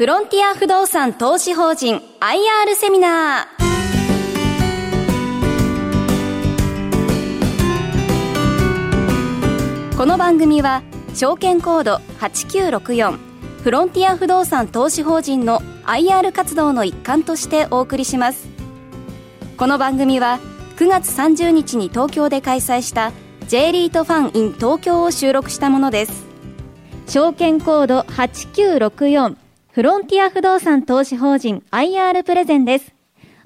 フロンティア不動産投資法人 IR セミナー。この番組は証券コード8964フロンティア不動産投資法人の IR 活動の一環としてお送りします。この番組は9月30日に東京で開催した J リートファン in 東京を収録したものです。証券コード8964フロンティア不動産投資法人 IR プレゼンです。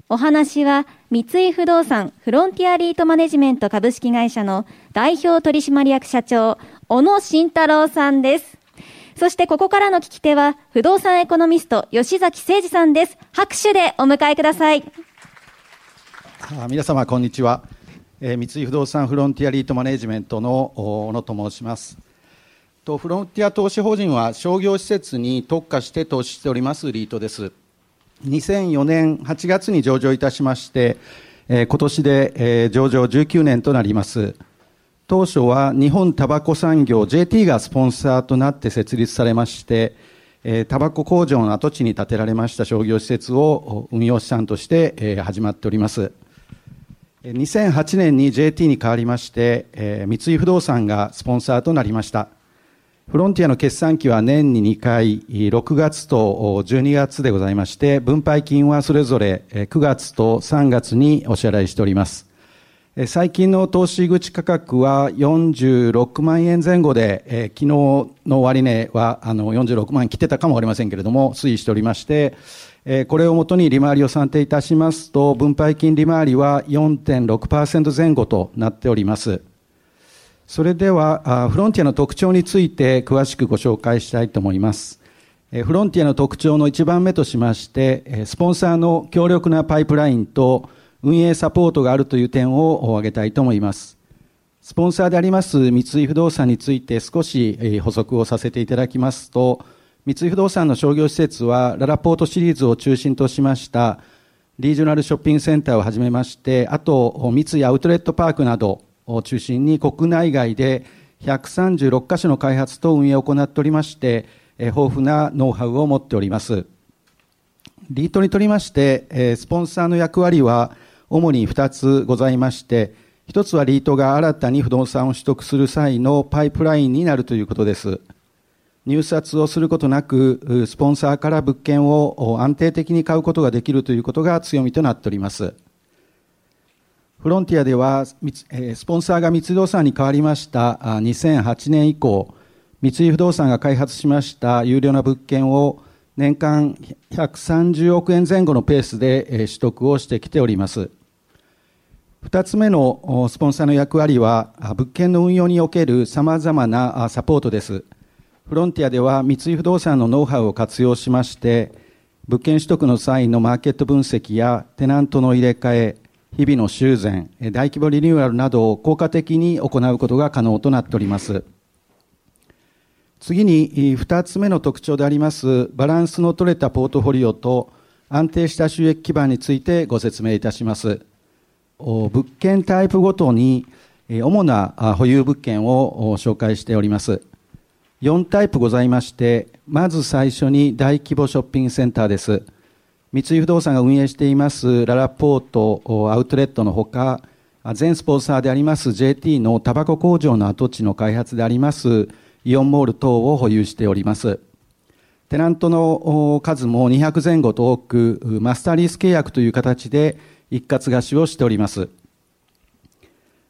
お話は三井不動産フロンティアリートマネジメント株式会社の代表取締役社長、小野慎太郎さんです。そしてここからの聞き手は不動産エコノミスト吉崎誠二さんです。拍手でお迎えください。皆様こんにちは。えー、三井不動産フロンティアリートマネジメントの小野と申します。とフロンティア投資法人は商業施設に特化して投資しておりますリートです。2004年8月に上場いたしまして、えー、今年で、えー、上場19年となります。当初は日本タバコ産業 JT がスポンサーとなって設立されまして、タバコ工場の跡地に建てられました商業施設を運用資産として、始まっております。2008年に JT に変わりまして、三井不動産がスポンサーとなりました。フロンティアの決算期は年に2回、6月と12月でございまして、分配金はそれぞれ9月と3月にお支払いしております。最近の投資口価格は46万円前後で、え昨日の終値はあの46万円切ってたかもわかりませんけれども、推移しておりまして、えこれをもとに利回りを算定いたしますと、分配金利回りは4.6%前後となっております。それでは、フロンティアの特徴について詳しくご紹介したいと思います。フロンティアの特徴の一番目としまして、スポンサーの強力なパイプラインと運営サポートがあるという点を挙げたいと思います。スポンサーであります三井不動産について少し補足をさせていただきますと、三井不動産の商業施設はララポートシリーズを中心としましたリージョナルショッピングセンターをはじめまして、あと三井アウトレットパークなどを中心に国内外で136カ所の開発と運営を行っておりまして、豊富なノウハウを持っております。リートにとりまして、スポンサーの役割は主に2つございまして、1つはリートが新たに不動産を取得する際のパイプラインになるということです。入札をすることなく、スポンサーから物件を安定的に買うことができるということが強みとなっております。フロンティアでは、スポンサーが三井不動産に変わりました2008年以降、三井不動産が開発しました有料な物件を年間130億円前後のペースで取得をしてきております。二つ目のスポンサーの役割は、物件の運用における様々なサポートです。フロンティアでは三井不動産のノウハウを活用しまして、物件取得の際のマーケット分析やテナントの入れ替え、日々の修繕、大規模リニューアルなどを効果的に行うことが可能となっております。次に、二つ目の特徴であります、バランスの取れたポートフォリオと安定した収益基盤についてご説明いたします。物件タイプごとに、主な保有物件を紹介しております。4タイプございまして、まず最初に大規模ショッピングセンターです。三井不動産が運営していますララポートアウトレットのほか、全スポンサーであります JT のタバコ工場の跡地の開発でありますイオンモール等を保有しております。テナントの数も200前後と多く、マスターリース契約という形で一括貸しをしております。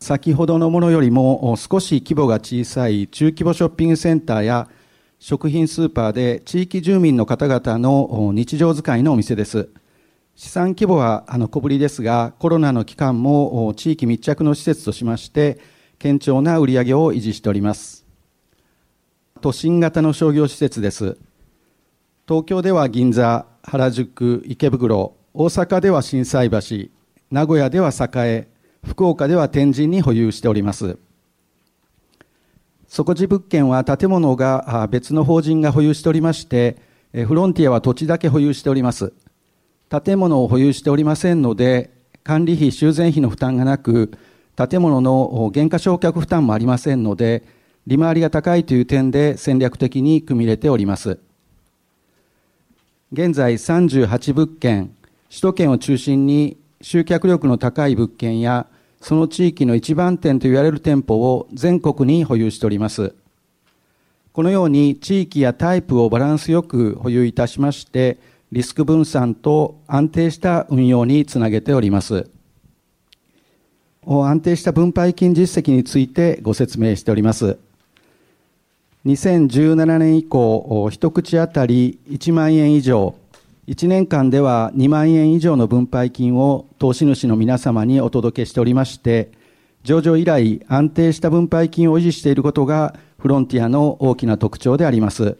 先ほどのものよりも少し規模が小さい中規模ショッピングセンターや食品スーパーで地域住民の方々の日常使いのお店です。資産規模はあの小ぶりですが、コロナの期間も地域密着の施設としまして、堅調な売り上げを維持しております。都心型の商業施設です。東京では銀座、原宿、池袋、大阪では心斎橋、名古屋では栄、福岡では天神に保有しております。即地物件は建物が別の法人が保有しておりまして、フロンティアは土地だけ保有しております。建物を保有しておりませんので、管理費、修繕費の負担がなく、建物の減価償却負担もありませんので、利回りが高いという点で戦略的に組み入れております。現在38物件、首都圏を中心に集客力の高い物件や、その地域の一番店と言われる店舗を全国に保有しております。このように地域やタイプをバランスよく保有いたしまして、リスク分散と安定した運用につなげております。安定した分配金実績についてご説明しております。2017年以降、一口当たり1万円以上、1年間では2万円以上の分配金を投資主の皆様にお届けしておりまして、上場以来安定した分配金を維持していることがフロンティアの大きな特徴であります。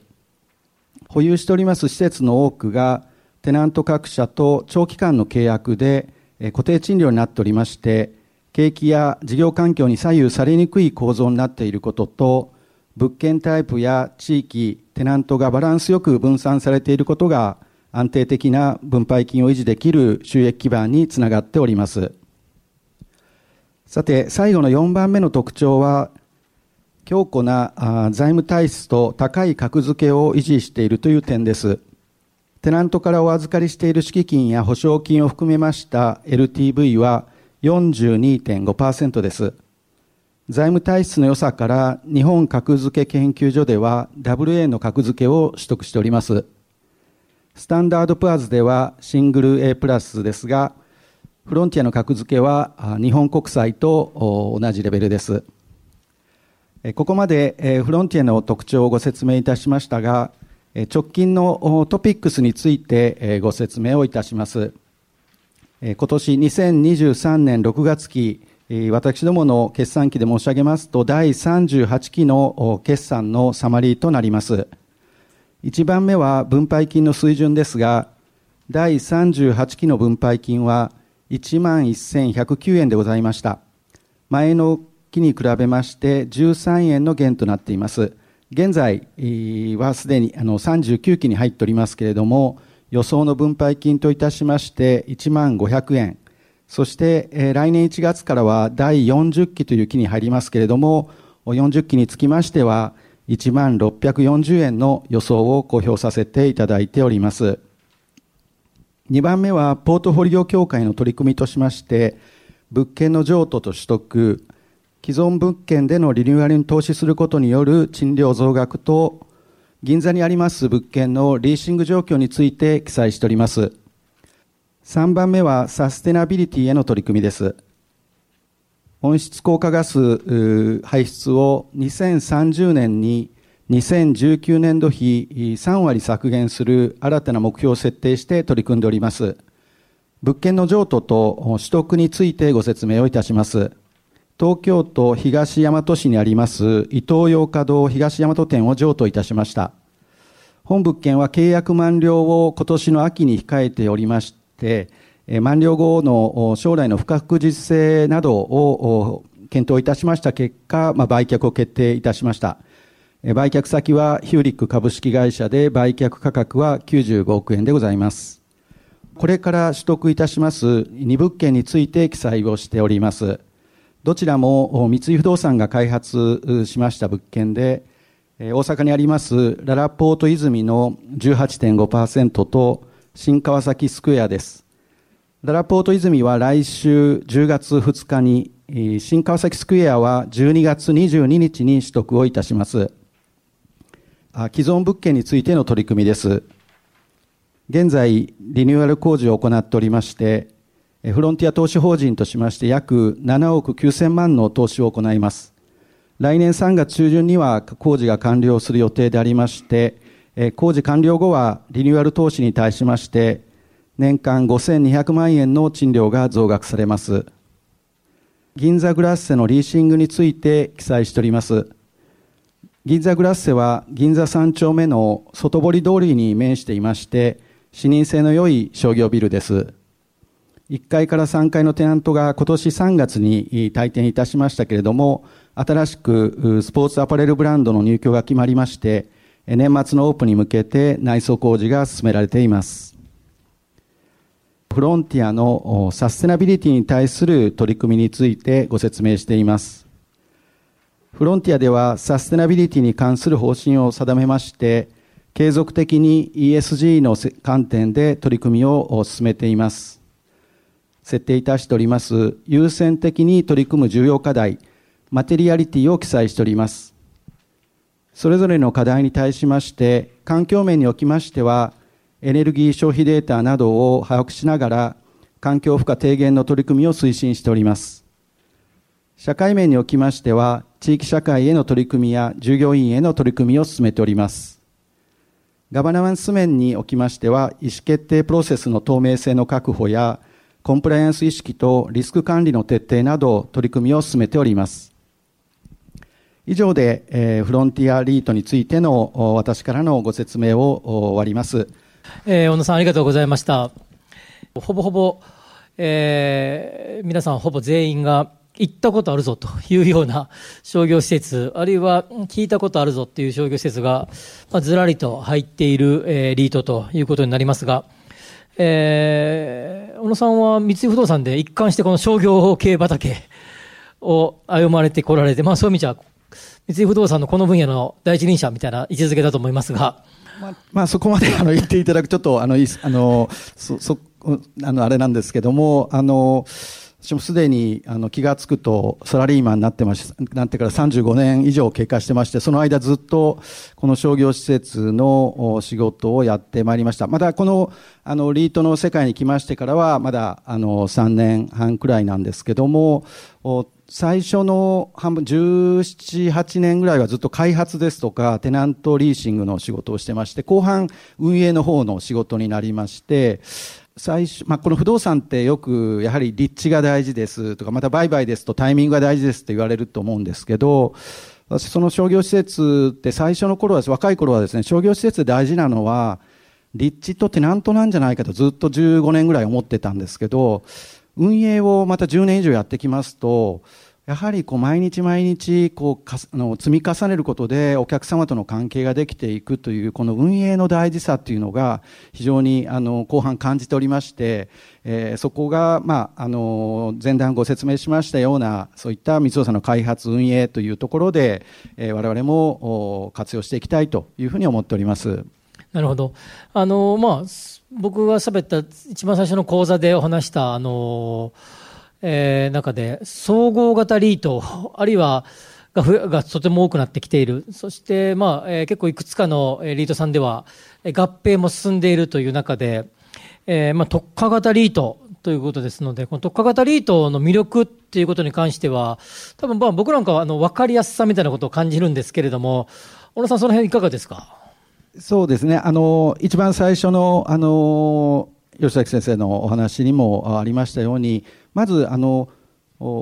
保有しております施設の多くがテナント各社と長期間の契約で固定賃料になっておりまして、景気や事業環境に左右されにくい構造になっていることと、物件タイプや地域、テナントがバランスよく分散されていることが安定的な分配金を維持できる収益基盤につながっております。さて、最後の4番目の特徴は、強固な財務体質と高い格付けを維持しているという点です。テナントからお預かりしている敷金や保証金を含めました LTV は42.5%です。財務体質の良さから日本格付け研究所では WA の格付けを取得しております。スタンダードプアーズではシングル A プラスですが、フロンティアの格付けは日本国債と同じレベルです。ここまでフロンティアの特徴をご説明いたしましたが、直近のトピックスについてご説明をいたします。今年2023年6月期、私どもの決算期で申し上げますと、第38期の決算のサマリーとなります。1番目は分配金の水準ですが、第38期の分配金は1万1109円でございました。前の期に比べまして13円の減となっています。現在はすでにあの39期に入っておりますけれども、予想の分配金といたしまして1万500円、そして来年1月からは第40期という期に入りますけれども、40期につきましては、1万640円の予想を公表させていただいております。2番目は、ポートフォリオ協会の取り組みとしまして、物件の譲渡と取得、既存物件でのリニューアルに投資することによる賃料増額と、銀座にあります物件のリーシング状況について記載しております。3番目は、サステナビリティへの取り組みです。温室効果ガス排出を2030年に2019年度比3割削減する新たな目標を設定して取り組んでおります。物件の譲渡と取得についてご説明をいたします。東京都東大和市にあります伊東洋華堂東大和店を譲渡いたしました。本物件は契約満了を今年の秋に控えておりまして、満了後の将来の不確実性などを検討いたしました結果、まあ、売却を決定いたしました。売却先はヒューリック株式会社で売却価格は95億円でございます。これから取得いたします2物件について記載をしております。どちらも三井不動産が開発しました物件で、大阪にありますララポート泉の18.5%と新川崎スクエアです。ララポート泉は来週10月2日に、新川崎スクエアは12月22日に取得をいたします。既存物件についての取り組みです。現在、リニューアル工事を行っておりまして、フロンティア投資法人としまして約7億9000万の投資を行います。来年3月中旬には工事が完了する予定でありまして、工事完了後はリニューアル投資に対しまして、年間5200万円の賃料が増額されます。銀座グラッセのリーシングについて記載しております。銀座グラッセは銀座3丁目の外堀通りに面していまして、視認性の良い商業ビルです。1階から3階のテナントが今年3月に退店いたしましたけれども、新しくスポーツアパレルブランドの入居が決まりまして、年末のオープンに向けて内装工事が進められています。フロンティアのサステナビリティに対する取り組みについてご説明しています。フロンティアではサステナビリティに関する方針を定めまして、継続的に ESG の観点で取り組みを進めています。設定いたしております優先的に取り組む重要課題、マテリアリティを記載しております。それぞれの課題に対しまして、環境面におきましては、エネルギー消費データなどを把握しながら、環境負荷低減の取り組みを推進しております。社会面におきましては、地域社会への取り組みや従業員への取り組みを進めております。ガバナンス面におきましては、意思決定プロセスの透明性の確保や、コンプライアンス意識とリスク管理の徹底など取り組みを進めております。以上で、え、フロンティアリートについての私からのご説明を終わります。えー、小野さんありがとうございました。ほぼほぼ、えー、皆さんほぼ全員が行ったことあるぞというような 商業施設、あるいは聞いたことあるぞっていう商業施設が、まあ、ずらりと入っている、えー、リートということになりますが、えー、小野さんは三井不動産で一貫してこの商業系畑を歩まれてこられて、まあそういう意味じゃ、三井不動産のこの分野の第一人者みたいな位置づけだと思いますが。まあ、まあ、そこまであの言っていただく、ちょっとあの、あの、そ、そ、あの、あれなんですけども、あの、私もすでにあの気がつくとサラリーマンになってましなってから35年以上経過してまして、その間ずっとこの商業施設の仕事をやってまいりました。またこのあのリートの世界に来ましてからはまだあの3年半くらいなんですけども、最初の半分、17、8年ぐらいはずっと開発ですとか、テナントリーシングの仕事をしてまして、後半運営の方の仕事になりまして、最初、まあ、この不動産ってよくやはり立地が大事ですとか、また売買ですとタイミングが大事ですって言われると思うんですけど、私その商業施設って最初の頃は、若い頃はですね、商業施設で大事なのは、立地とテナントなんじゃないかとずっと15年ぐらい思ってたんですけど、運営をまた10年以上やってきますと、やはりこう毎日毎日こうかあの積み重ねることでお客様との関係ができていくというこの運営の大事さというのが非常にあの後半感じておりまして、えー、そこが、まあ、あの前段ご説明しましたようなそういった三尾さんの開発運営というところで、えー、我々も活用していきたいというふうに思っております。なるほど。あの、まあ、僕が喋った一番最初の講座でお話した、あの、えー、中で、総合型リート、あるいは、ががとても多くなってきている。そして、まあ、えー、結構いくつかのリートさんでは、合併も進んでいるという中で、えー、まあ、特化型リートということですので、この特化型リートの魅力っていうことに関しては、多分まあ僕なんかはあの分かりやすさみたいなことを感じるんですけれども、小野さん、その辺いかがですか？そうですね。あの、一番最初の、あの、吉崎先生のお話にもありましたように、まずあの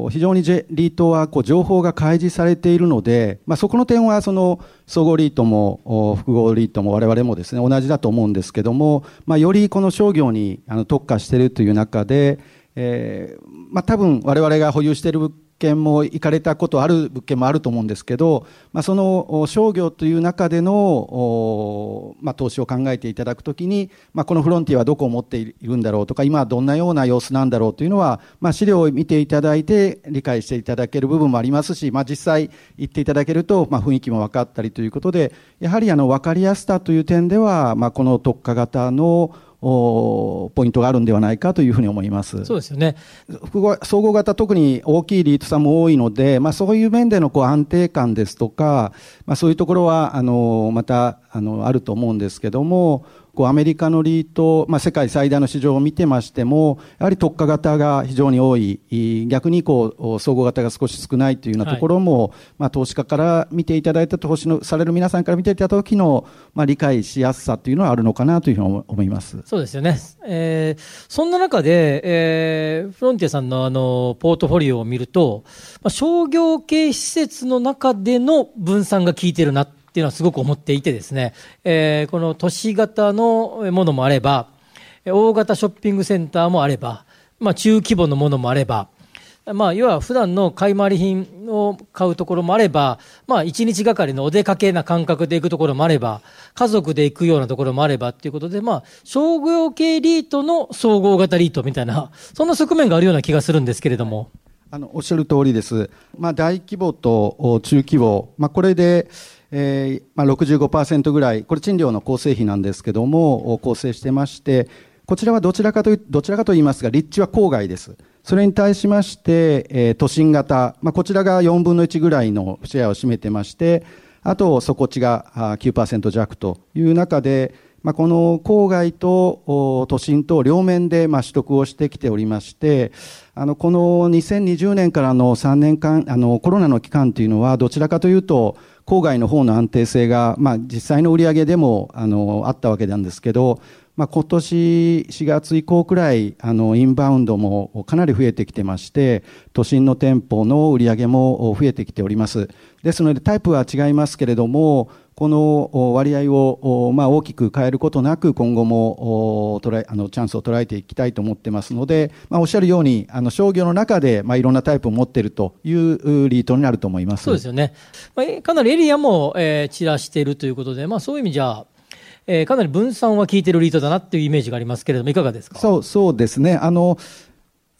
非常にリートはこう情報が開示されているので、まあ、そこの点はその総合リートも複合リートも我々もですね同じだと思うんですけども、まあ、よりこの商業にあの特化しているという中で、えーまあ、多分我々が保有している件も行かれたことある物件もあると思うんですけど、まあ、その商業という中での、まあ、投資を考えていただくときに、まあ、このフロンティアはどこを持っているんだろうとか、今はどんなような様子なんだろうというのは、まあ、資料を見ていただいて理解していただける部分もありますし、まあ、実際行っていただけると、まあ、雰囲気も分かったりということで、やはりあの分かりやすさという点では、まあ、この特化型のポイントがあるんではないかというふうに思います。そうですよね。複合総合型特に大きいリートさんも多いので、まあそういう面でのこう安定感ですとか、まあそういうところは、あの、また、あの、あると思うんですけども、こうアメリカのリート、まあ、世界最大の市場を見てましても、やはり特化型が非常に多い、逆にこう総合型が少し少ないというようなところも、はい、まあ、投資家から見ていただいた投資のされる皆さんから見ていた時の、まあ、理解しやすさというのはあるのかなというふうに思います。そうですよね、えー、そんな中で、えー、フロンティアさんのあのポートフォリオを見ると、まあ、商業系施設の中での分散が効いてるなってっていうのはすごく思っていてですね、えー、この都市型のものもあれば、大型ショッピングセンターもあれば、まあ、中規模のものもあれば、まあ、要は普段の買い回り品を買うところもあれば、まあ、一日がかりのお出かけな感覚で行くところもあれば、家族で行くようなところもあればっていうことで、まあ、商業系リートの総合型リートみたいな、そんな側面があるような気がするんですけれども。あのおっしゃる通りです、まあ、大規模と中規模、まあ、これで、えーまあ65%、ぐらい、これ、賃料の構成費なんですけども、構成してまして、こちらはどちらかとどちらかと言いますが、立地は郊外です。それに対しまして、えー、都心型、まあ、こちらが4分の1ぐらいのシェアを占めてまして、あと、底地が9%弱という中で、まあ、この郊外と都心と両面でまあ取得をしてきておりまして、あのこの2020年からの3年間、あのコロナの期間というのは、どちらかというと、郊外の方の安定性が、まあ、実際の売り上げでもあのあったわけなんですけど、まあ、今年4月以降くらいあのインバウンドもかなり増えてきてまして都心の店舗の売り上げも増えてきております。ですのでタイプは違いますけれどもこの割合を、まあ、大きく変えることなく今後も捉えあのチャンスを捉えていきたいと思ってますので、まあ、おっしゃるようにあの商業の中で、まあ、いろんなタイプを持っているというリートになると思います。そうですよね、まあ、かなりエリアも、えー、散らしているということで、まあ、そういう意味じゃえー、かなり分散は効いてるリートだなっていうイメージがありますけれども、いかがですか？そうそうですね。あの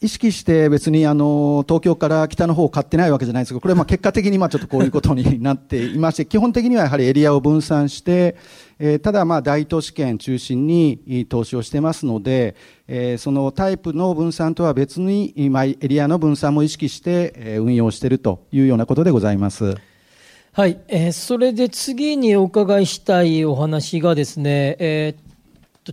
意識して別にあの東京から北の方を買ってないわけじゃないですけど、これはまあ 結果的にまあちょっとこういうことになっていまして、基本的にはやはりエリアを分散して、えー、ただまあ大都市圏中心に投資をしてますので、えー、そのタイプの分散とは別に、まあ、エリアの分散も意識して運用しているというようなことでございます。はい、えー、それで次にお伺いしたいお話がですね、えー、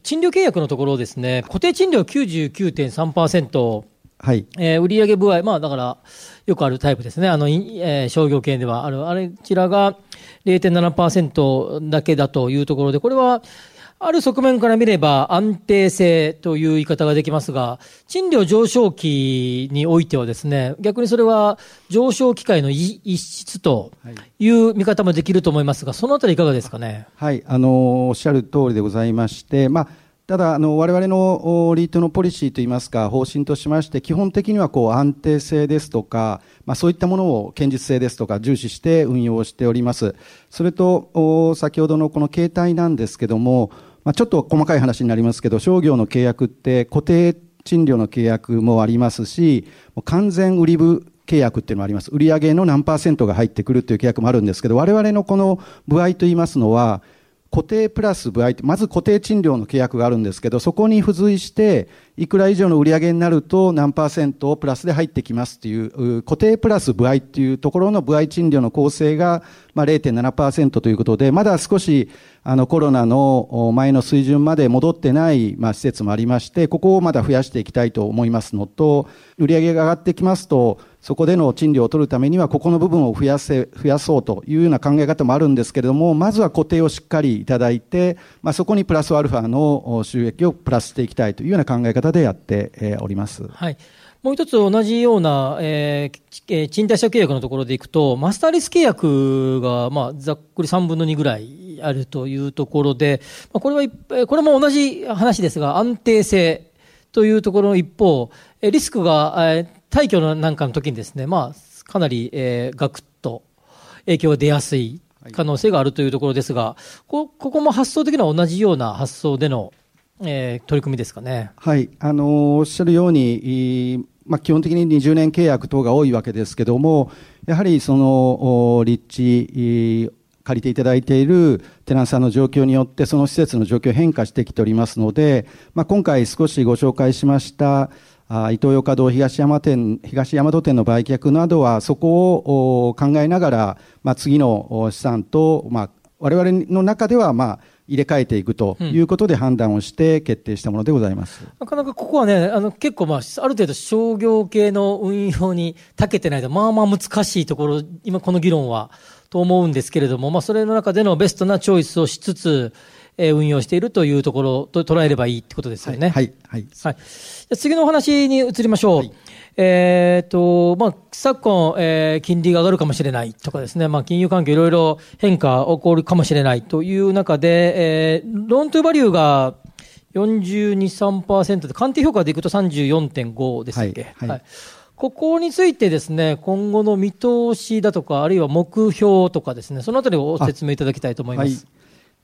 賃料契約のところですね、固定賃料99.3%、はい。えー、売上部合、まあだからよくあるタイプですね、あの、えー、商業系では。ある、あれ、こちらが0.7%だけだというところで、これは、ある側面から見れば安定性という言い方ができますが、賃料上昇期においてはですね、逆にそれは上昇機会の一室とい。う見方もできると思いますが、そのあたりいかがですかね？はい、あの、おっしゃる通りでございまして、まあ、ただ、あの、我々のリートのポリシーといいますか、方針としまして、基本的にはこう安定性ですとか、まあそういったものを堅実性ですとか重視して運用しております。それと、先ほどのこの携帯なんですけども、まあ、ちょっと細かい話になりますけど、商業の契約って固定賃料の契約もありますし、完全売り部契約っていうのもあります。売上の何パーセントが入ってくるという契約もあるんですけど、我々のこの部合といいますのは、固定プラス部合まず固定賃料の契約があるんですけど、そこに付随して、いくら以上の売り上げになると何パーセントプラスで入ってきますっていう、固定プラス部合っていうところの部合賃料の構成が、まあ、0.7%ということで、まだ少しあのコロナの前の水準まで戻ってない、まあ、施設もありまして、ここをまだ増やしていきたいと思いますのと、売り上げが上がってきますと、そこでの賃料を取るためには、ここの部分を増やせ、増やそうというような考え方もあるんですけれども、まずは固定をしっかりいただいて、まあ、そこにプラスアルファの収益をプラスしていきたいというような考え方でやっております。はい。もう一つ同じような、えー、賃貸借契約のところでいくと、マスターリス契約が、まあ、ざっくり3分の2ぐらいあるというところで、まあ、これは、これも同じ話ですが、安定性というところの一方、リスクが、えー退去のなんかの時にですね、まあ、かなり、えー、ガクッと影響が出やすい可能性があるというところですが、こここも発想的には同じような発想での、えー、取り組みですかね。はい、あのおっしゃるように、まあ、基本的に20年契約等が多いわけですけども、やはりその立地、借りていただいているテナントさんの状況によって、その施設の状況変化してきておりますので、まあ、今回少しご紹介しました、あイトーヨーカドー東山店、東大和店の売却などは、そこを考えながら、まあ、次の資産と、まあ、我々の中では、まあ、入れ替えていくということで判断をして決定したものでございます、うん、なかなかここはね、あの結構、まあ、ある程度商業系の運用に長けてないと、まあまあ難しいところ、今この議論はと思うんですけれども、まあ、それの中でのベストなチョイスをしつつ、え運用しているというところと捉えればいいってことですよね。はい。はい。はい、次のお話に移りましょう。はい、えっ、と、まあ、昨今、えー、金利が上がるかもしれないとかですね、まあ、金融環境いろいろ変化起こるかもしれないという中で、えー、ローントゥーバリューが42、3%で、鑑定評価でいくと34.5でしたっけ、はい、はいここについてですね、今後の見通しだとか、あるいは目標とかですね、そのあたりをご説明いただきたいと思います。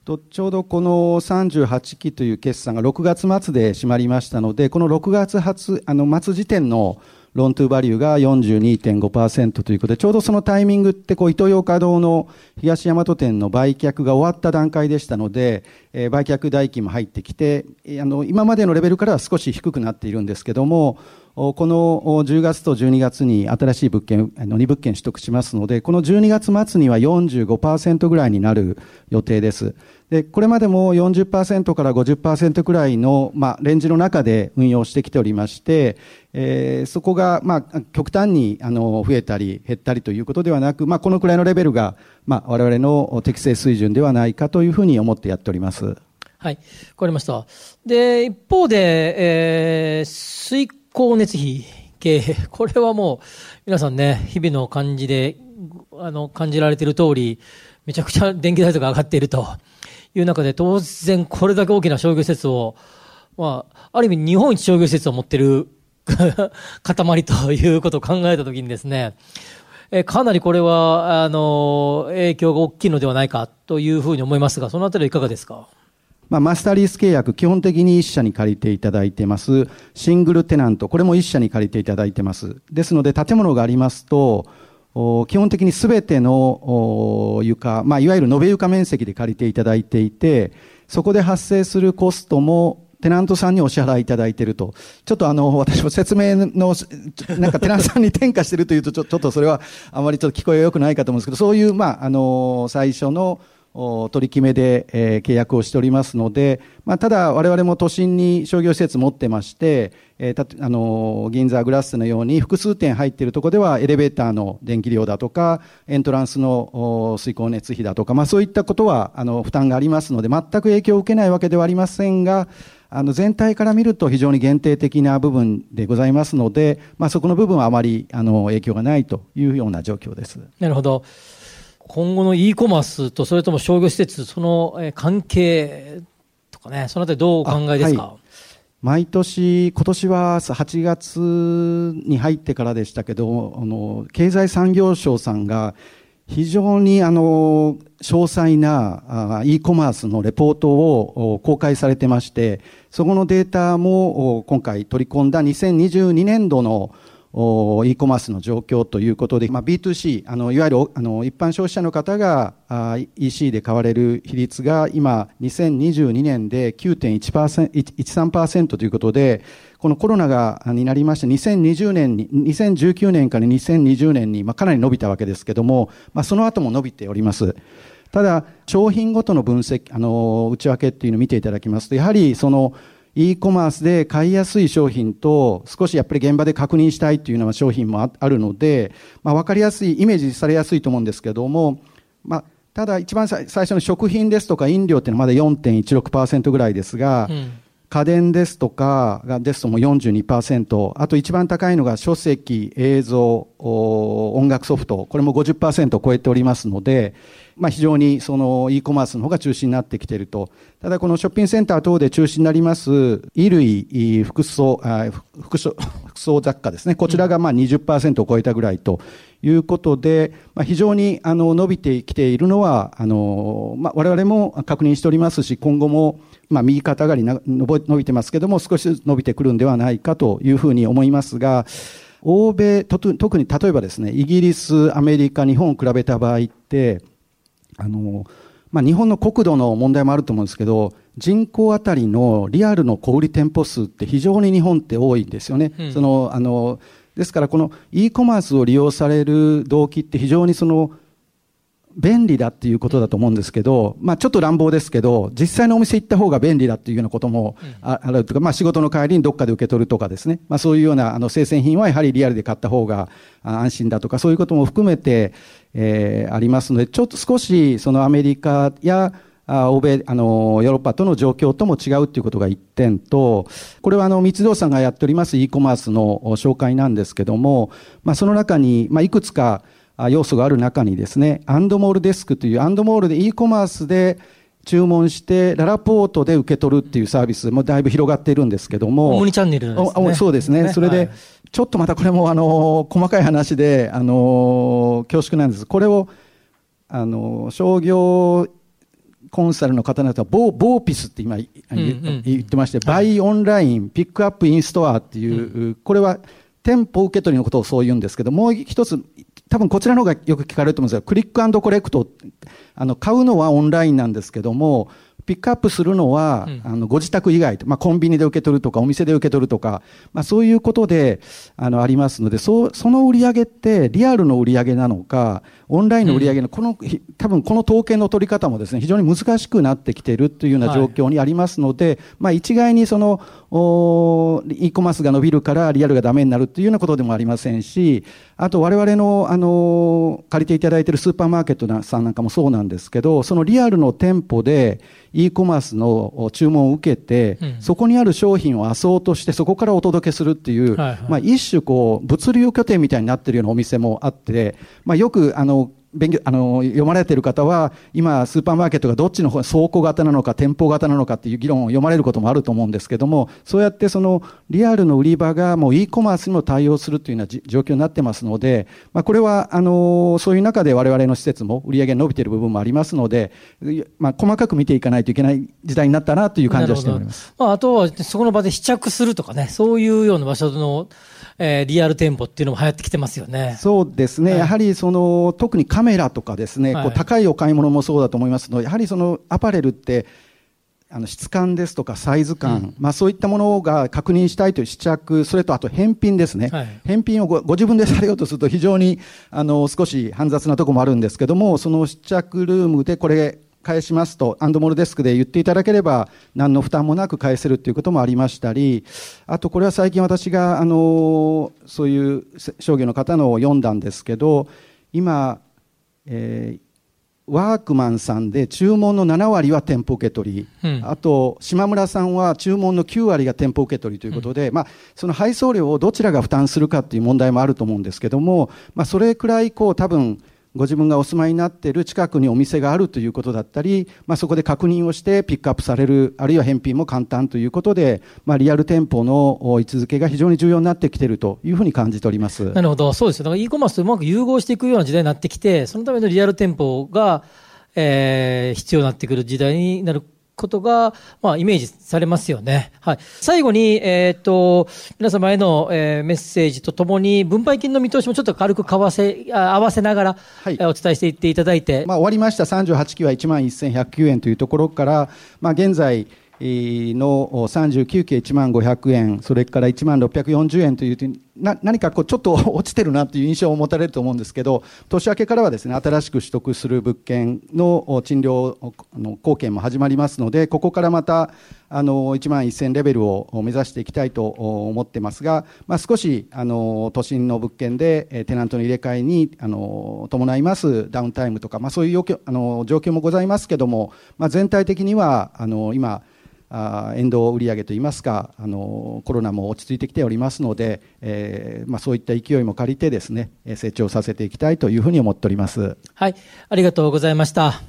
とちょうどこの38期という決算が6月末で締まりましたので、この6月初あの末時点のロントゥーバリューが42.5%ということで、ちょうどそのタイミングって、こう、イトーヨーカ堂の東大和店の売却が終わった段階でしたので、えー、売却代金も入ってきて、あの、今までのレベルからは少し低くなっているんですけども、この10月と12月に新しい物件、の2物件取得しますので、この12月末には45%ぐらいになる予定です。で、これまでも40%から50%くらいの、まあ、レンジの中で運用してきておりまして、えー、そこが、まあ、極端に、あの、増えたり減ったりということではなく、まあ、このくらいのレベルが、まあ、我々の適正水準ではないかというふうに思ってやっております。はい。わかりました。で、一方で、えー、水光熱費系、これはもう、皆さんね、日々の感じで、あの、感じられている通り、めちゃくちゃ電気代とか上がっていると。いう中で、当然これだけ大きな商業施設を、まあ、ある意味日本一商業施設を持っている 塊ということを考えたときにですね、えかなりこれは、あの、影響が大きいのではないかというふうに思いますが、そのあたりはいかがですか？まあ、マスターリース契約、基本的に1社に借りていただいてます。シングルテナント、これも1社に借りていただいてます。ですので、建物がありますと、基本的にすべての床、まあ、いわゆる延べ床面積で借りていただいていて、そこで発生するコストもテナントさんにお支払いいただいていると。ちょっとあの、私も説明の、なんかテナントさんに転嫁してるというと、ちょっとそれはあまりちょっと聞こえが良くないかと思うんですけど、そういう、まあ、あの、最初の、取り決めで、えー、契約をしておりますので、まあ、ただ我々も都心に商業施設持ってまして、えー、たあの銀座グラスのように複数店入っているところではエレベーターの電気量だとかエントランスの水光熱費だとか、まあ、そういったことはあの負担がありますので全く影響を受けないわけではありませんがあの全体から見ると非常に限定的な部分でございますので、まあ、そこの部分はあまりあの影響がないというような状況です。なるほど今後の e コマースとそれとも商業施設、その関係とかね、そのあたりどうお考えですか、はい、毎年、今年は8月に入ってからでしたけど、あの経済産業省さんが非常にあの詳細な e コマースのレポートを公開されてまして、そこのデータも今回取り込んだ2022年度の e コマースの状況ということで、まあ、B2C、あのいわゆるあの一般消費者の方が EC で買われる比率が今、2022年で9.13%ということで、このコロナがになりまして、2020年に、2019年から2020年に、まあ、かなり伸びたわけですけども、まあ、その後も伸びております。ただ、商品ごとの分析、あの、内訳っていうのを見ていただきますと、やはりその、e コマースで買いやすい商品と、少しやっぱり現場で確認したいというのは商品もあるので、まあ、分かりやすい、イメージされやすいと思うんですけども、まあ、ただ一番最初の食品ですとか飲料っていうのはまだ4.16%ぐらいですが、うん。家電ですとかがですとも42%、あと一番高いのが書籍、映像、音楽ソフト、これも50%を超えておりますので、まあ、非常にその e コマースの方が中心になってきていると。ただこのショッピングセンター等で中心になります、衣類、服装、服装、服装雑貨ですね。こちらがまあ20%を超えたぐらいということで、まあ、非常にあの伸びてきているのは、あの、まあ、我々も確認しておりますし、今後もまあ、右肩上がりな伸びてますけども、少しずつ伸びてくるんではないかというふうに思いますが、欧米、特に例えばですね、イギリス、アメリカ、日本を比べた場合って、あの、まあ、日本の国土の問題もあると思うんですけど、人口あたりのリアルの小売店舗数って非常に日本って多いんですよね。うん、その、あの、ですからこの e コマースを利用される動機って非常にその便利だっていうことだと思うんですけど、まあちょっと乱暴ですけど、実際のお店行った方が便利だっていうようなこともあるとか、まあ仕事の帰りにどっかで受け取るとかですね、まあそういうようなあの生鮮品はやはりリアルで買った方が安心だとか、そういうことも含めて、えー、ありますので、ちょっと少しそのアメリカやあ欧米、あの、ヨーロッパとの状況とも違うということが一点と、これはあの、三つさんがやっております e コマースの紹介なんですけども、まあその中に、まあいくつか、要素がある中にですね、アンドモールデスクというアンドモールで e コマースで注文して、ララポートで受け取るっていうサービスもだいぶ広がっているんですけども。オムニチャンネルですね。そうですね。それで、ちょっとまたこれもあの、細かい話で、あの、恐縮なんです。これを、あの、商業コンサルの方々はボー、ボーピスって今言ってまして、バイオンライン、ピックアップインストアっていう、これは店舗受け取りのことをそう言うんですけど、もう一つ、多分こちらの方がよく聞かれると思うんですが、クリックコレクト、あの、買うのはオンラインなんですけども、ピックアップするのは、うん、あのご自宅以外、まあ、コンビニで受け取るとか、お店で受け取るとか、まあ、そういうことであのありますので、そその売り上げって、リアルの売り上げなのか、オンラインの売り上げの、この、うん、多分この統計の取り方もですね、非常に難しくなってきているというような状況にありますので、はい、まあ、一概にその、お e コマースが伸びるからリアルがダメになるというようなことでもありませんし、あと我々の、あの、借りていただいているスーパーマーケットさんなんかもそうなんですけど、そのリアルの店舗で e コマースの注文を受けて、うん、そこにある商品をあそうとして、そこからお届けするっていう、はいはい、まあ一種こう、物流拠点みたいになっているようなお店もあって、まあよく、あの、no 勉強、あの、読まれている方は、今、スーパーマーケットがどっちの方、倉庫型なのか、店舗型なのかっていう議論を読まれることもあると思うんですけども、そうやってその、リアルの売り場がもう e コマースにも対応するというような状況になってますので、まあ、これは、あの、そういう中で我々の施設も売り上げ伸びている部分もありますので、まあ、細かく見ていかないといけない時代になったなという感じはしております。まあ、あとは、そこの場で試着するとかね、そういうような場所の、えー、リアル店舗っていうのも流行ってきてますよね。そうですね。はい、やはりその、特にカメラとかですね、はい、こう高いお買い物もそうだと思いますので、やはりそのアパレルって、あの質感ですとかサイズ感、うん、まあそういったものが確認したいという試着、それとあと返品ですね。はい、返品をごご自分でされようとすると非常にあの少し煩雑なところもあるんですけども、その試着ルームでこれ返しますと、アンドモルデスクで言っていただければ、何の負担もなく返せるということもありましたり、あとこれは最近私が、あの、そういう商業の方のを読んだんですけど、今、えー、ワークマンさんで注文の7割は店舗受け取り、うん、あと島村さんは注文の9割が店舗受け取りということで、うん、まあ、その配送料をどちらが負担するかという問題もあると思うんですけども、まあ、それくらいこう多分ご自分がお住まいになっている近くにお店があるということだったり、まあ、そこで確認をしてピックアップされる、あるいは返品も簡単ということで、まあ、リアル店舗の位置づけが非常に重要になってきているというふうに感じております。なるほど。そうですよ。だから e コマースとうまく融合していくような時代になってきて、そのためのリアル店舗が、えー、必要になってくる時代になることが、まあ、イメージされますよね。はい。最後に、えっ、ー、と、皆様への、えー、メッセージとともに、分配金の見通しもちょっと軽く為替、合わせながら、はい、お伝えしていっていただいて。まあ、終わりました38期は1万1109円というところから、まあ、現在、の39期1万500円、それから1万640円というな何かこうちょっと落ちてるなという印象を持たれると思うんですけど、年明けからはですね、新しく取得する物件の賃料の貢献も始まりますので、ここからまたあの1万1000レベルを目指していきたいと思ってますが、まあ、少しあの都心の物件でテナントの入れ替えにあの伴いますダウンタイムとか、まあ、そういうあの状況もございますけども、まあ、全体的にはあの今、あ遠藤売上といいますかあのコロナも落ち着いてきておりますので、えーまあ、そういった勢いも借りてですね成長させていきたいというふうに思っております。はいありがとうございました。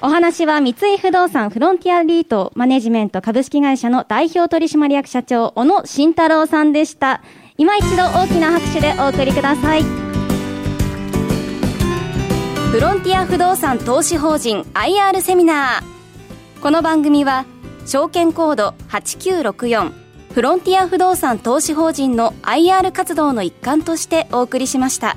お話は三井不動産フロンティアリートマネジメント株式会社の代表取締役社長小野慎太郎さんでした。今一度大きな拍手でお送りください。フロンティア不動産投資法人 IR セミナー。この番組は証券コード8964フロンティア不動産投資法人の IR 活動の一環としてお送りしました。